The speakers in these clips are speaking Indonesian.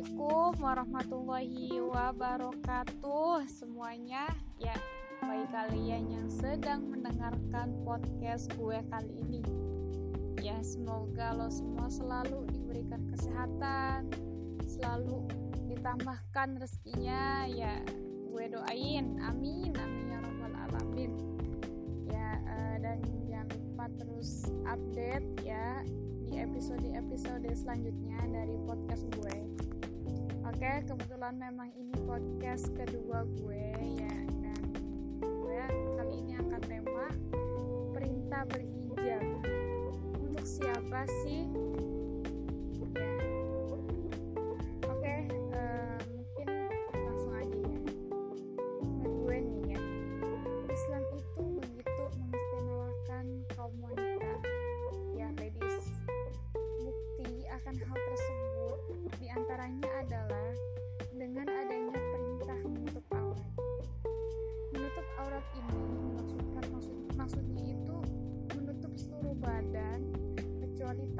Assalamualaikum warahmatullahi wabarakatuh. Semuanya ya bagi kalian yang sedang mendengarkan podcast gue kali ini. Ya semoga lo semua selalu diberikan kesehatan selalu ditambahkan rezekinya. Ya gue doain. Amin amin ya robbal alamin. Ya uh, dan jangan lupa terus update ya di episode-episode selanjutnya dari podcast gue. Oke, kebetulan memang ini podcast kedua gue ya dan gue kali ini akan tema perintah berhijab. Untuk siapa sih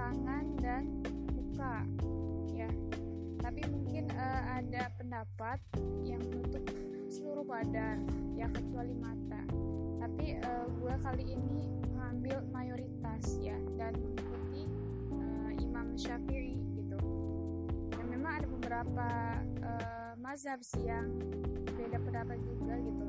tangan dan muka ya. Tapi mungkin uh, ada pendapat yang menutup seluruh badan ya kecuali mata. Tapi uh, eh, gue kali ini mengambil mayoritas ya dan mengikuti uh, Imam Syafi'i gitu. Dan memang ada beberapa uh, mazhab sih yang beda pendapat juga gitu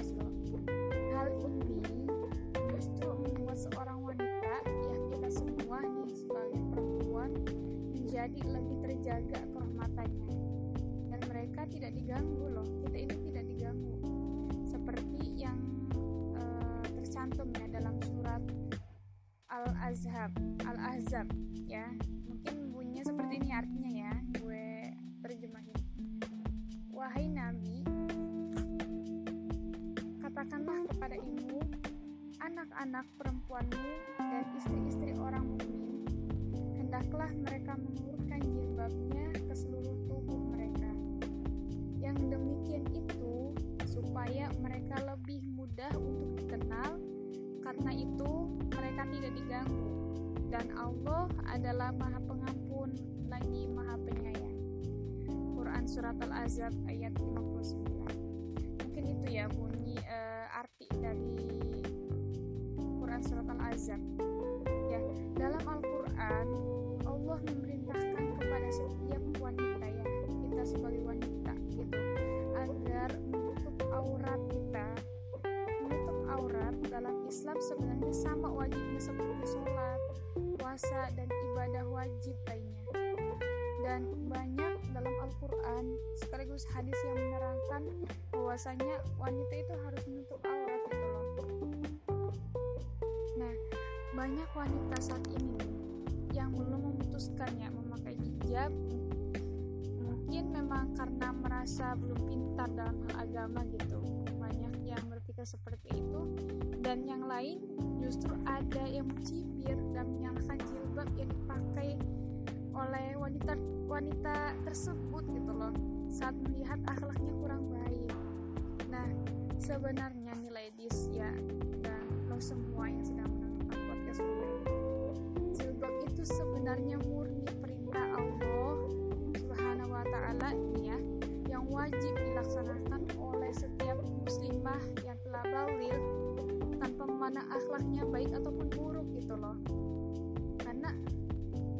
loh. Hal ini justru membuat seorang wanita yang kita semua nih sebagai perempuan menjadi lebih terjaga kehormatannya dan mereka tidak diganggu loh. Kita ini tidak diganggu seperti yang uh, tercantum ya dalam surat Al-Azhab Al-Azhab ya mungkin bunyinya seperti ini artinya ya gue terjemahin wahai nabi kepada ibu, anak-anak perempuanmu, dan istri-istri orang mukmin, hendaklah mereka mengurutkan jilbabnya ke seluruh tubuh mereka. Yang demikian itu supaya mereka lebih mudah untuk dikenal, karena itu mereka tidak diganggu, dan Allah adalah Maha Pengampun lagi Maha Penyayang. Quran Surat Al-Azab ayat 59 Mungkin itu ya bunyi Al-Azab. Ya, dalam Al-Qur'an Allah memerintahkan kepada setiap wanita ya, kita sebagai wanita gitu, agar menutup aurat kita. Menutup aurat dalam Islam sebenarnya sama wajibnya seperti sholat, puasa dan ibadah wajib lainnya. Dan banyak dalam Al-Quran sekaligus hadis yang menerangkan bahwasanya wanita itu harus menutup aurat banyak wanita saat ini yang belum memutuskannya memakai hijab. Mungkin memang karena merasa belum pintar dalam hal agama gitu. Banyak yang berpikir seperti itu. Dan yang lain justru ada yang mencibir dan menyalahkan jilbab yang dipakai oleh wanita wanita tersebut gitu loh saat melihat akhlaknya kurang baik. Nah sebenarnya nih ladies ya dan lo semua yang sedang gue jilbab itu sebenarnya murni perintah Allah subhanahu wa ta'ala ya yang wajib dilaksanakan oleh setiap muslimah yang telah balik tanpa memandang akhlaknya baik ataupun buruk gitu loh. Karena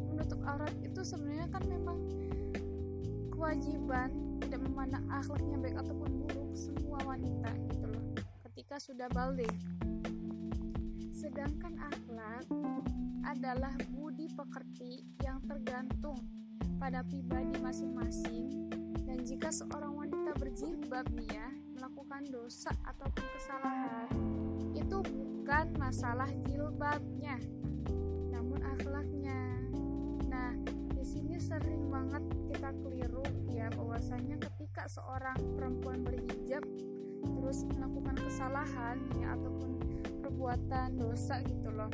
menutup aurat itu sebenarnya kan memang kewajiban tidak memandang akhlaknya baik ataupun buruk semua wanita gitu loh. Ketika sudah balik sedangkan akhlak adalah budi pekerti yang tergantung pada pribadi masing-masing. Dan jika seorang wanita berjilbab nih ya melakukan dosa ataupun kesalahan itu bukan masalah jilbabnya namun akhlaknya. Nah di sini sering banget kita keliru ya bahwasanya ketika seorang perempuan berhijab terus melakukan kesalahan ya ataupun perbuatan dosa gitu loh.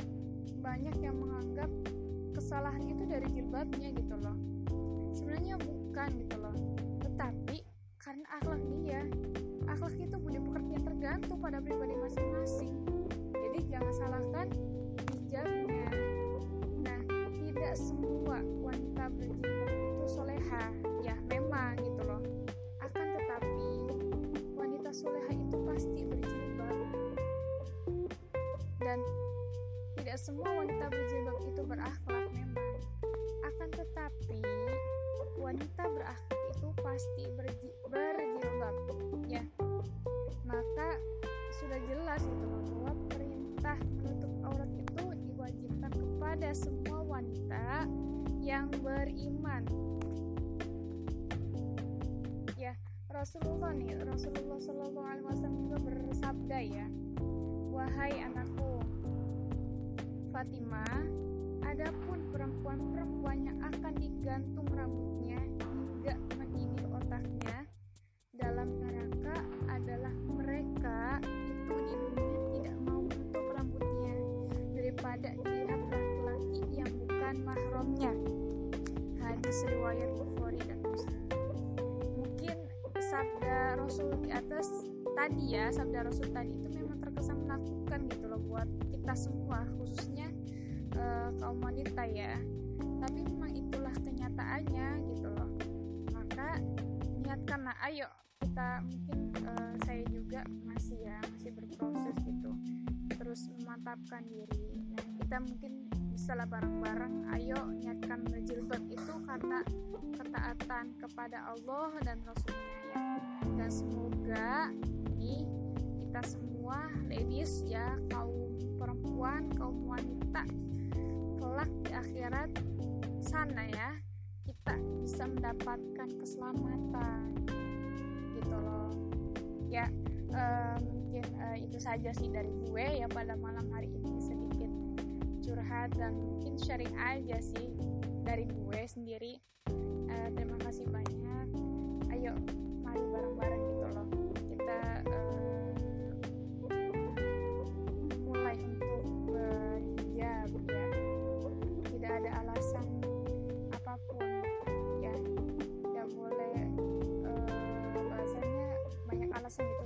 Banyak yang menganggap kesalahan itu dari jilbabnya gitu loh. Sebenarnya bukan gitu loh. Tetapi karena akhlak dia akhlak itu punya pekerjaan tergantung pada pribadi masing-masing. Jadi jangan salahkan hijabnya. Nah tidak semua wanita berjilbab dan tidak semua wanita berjilbab itu berakhlak memang. Akan tetapi wanita berakhlak itu pasti berjilbab ya. Maka sudah jelas itu bahwa perintah menutup aurat itu diwajibkan kepada semua wanita yang beriman. Ya Rasulullah nih Rasulullah Shallallahu Alaihi Wasallam juga bersabda ya wahai anakku Fatimah adapun perempuan-perempuan yang akan digantung rambutnya hingga menini otaknya dalam neraka adalah mereka itu di dunia tidak mau menutup rambutnya daripada dilihat laki-laki yang bukan mahramnya. Hadis riwayat Bukhari dan Muslim. Mungkin sabda Rasul di atas tadi ya sabda Rasul tadi itu memang terkesan gitu loh buat kita semua khususnya uh, kaum wanita ya. Tapi memang itulah kenyataannya gitu loh. Maka niatkanlah ayo kita mungkin uh, saya juga masih ya masih berproses gitu. Terus memantapkan diri. Nah kita mungkin bisa bareng-bareng ayo niatkan berjilbab itu karena ketaatan kepada Allah dan Rasulnya ya. Dan semoga nih kita semua ladies ya kaum perempuan kaum wanita kelak di akhirat sana ya kita bisa mendapatkan keselamatan gitu loh. Ya uh, mungkin uh, itu saja sih dari gue ya pada malam hari ini sedikit curhat dan mungkin sharing aja sih dari gue sendiri. Uh, terima kasih banyak. Ayo mari bareng-bareng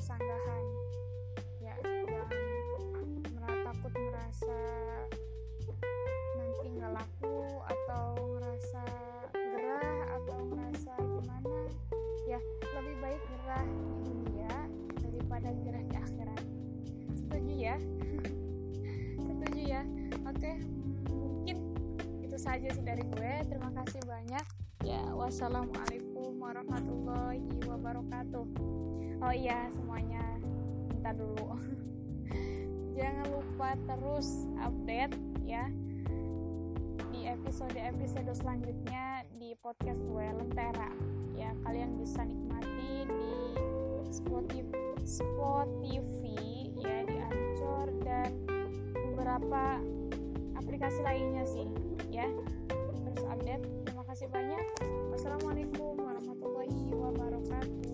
sanggahan ya jangan merasa takut merasa nanti nggak laku atau ngerasa gerah atau ngerasa gimana. Ya lebih baik gerah di dunia daripada gerah di akhirat. Setuju ya? Setuju ya? Oke mungkin itu saja sih dari gue. Terima kasih banyak. Ya wassalamualaikum warahmatullahi wabarakatuh oh iya semuanya. Minta dulu. Jangan lupa terus update ya di episode-episode selanjutnya di podcast gue Lentera. Ya kalian bisa nikmati di Spotify, Spotify ya di Anchor dan beberapa aplikasi lainnya sih ya. Terus update. Terima kasih banyak. Wassalamualaikum warahmatullahi wabarakatuh.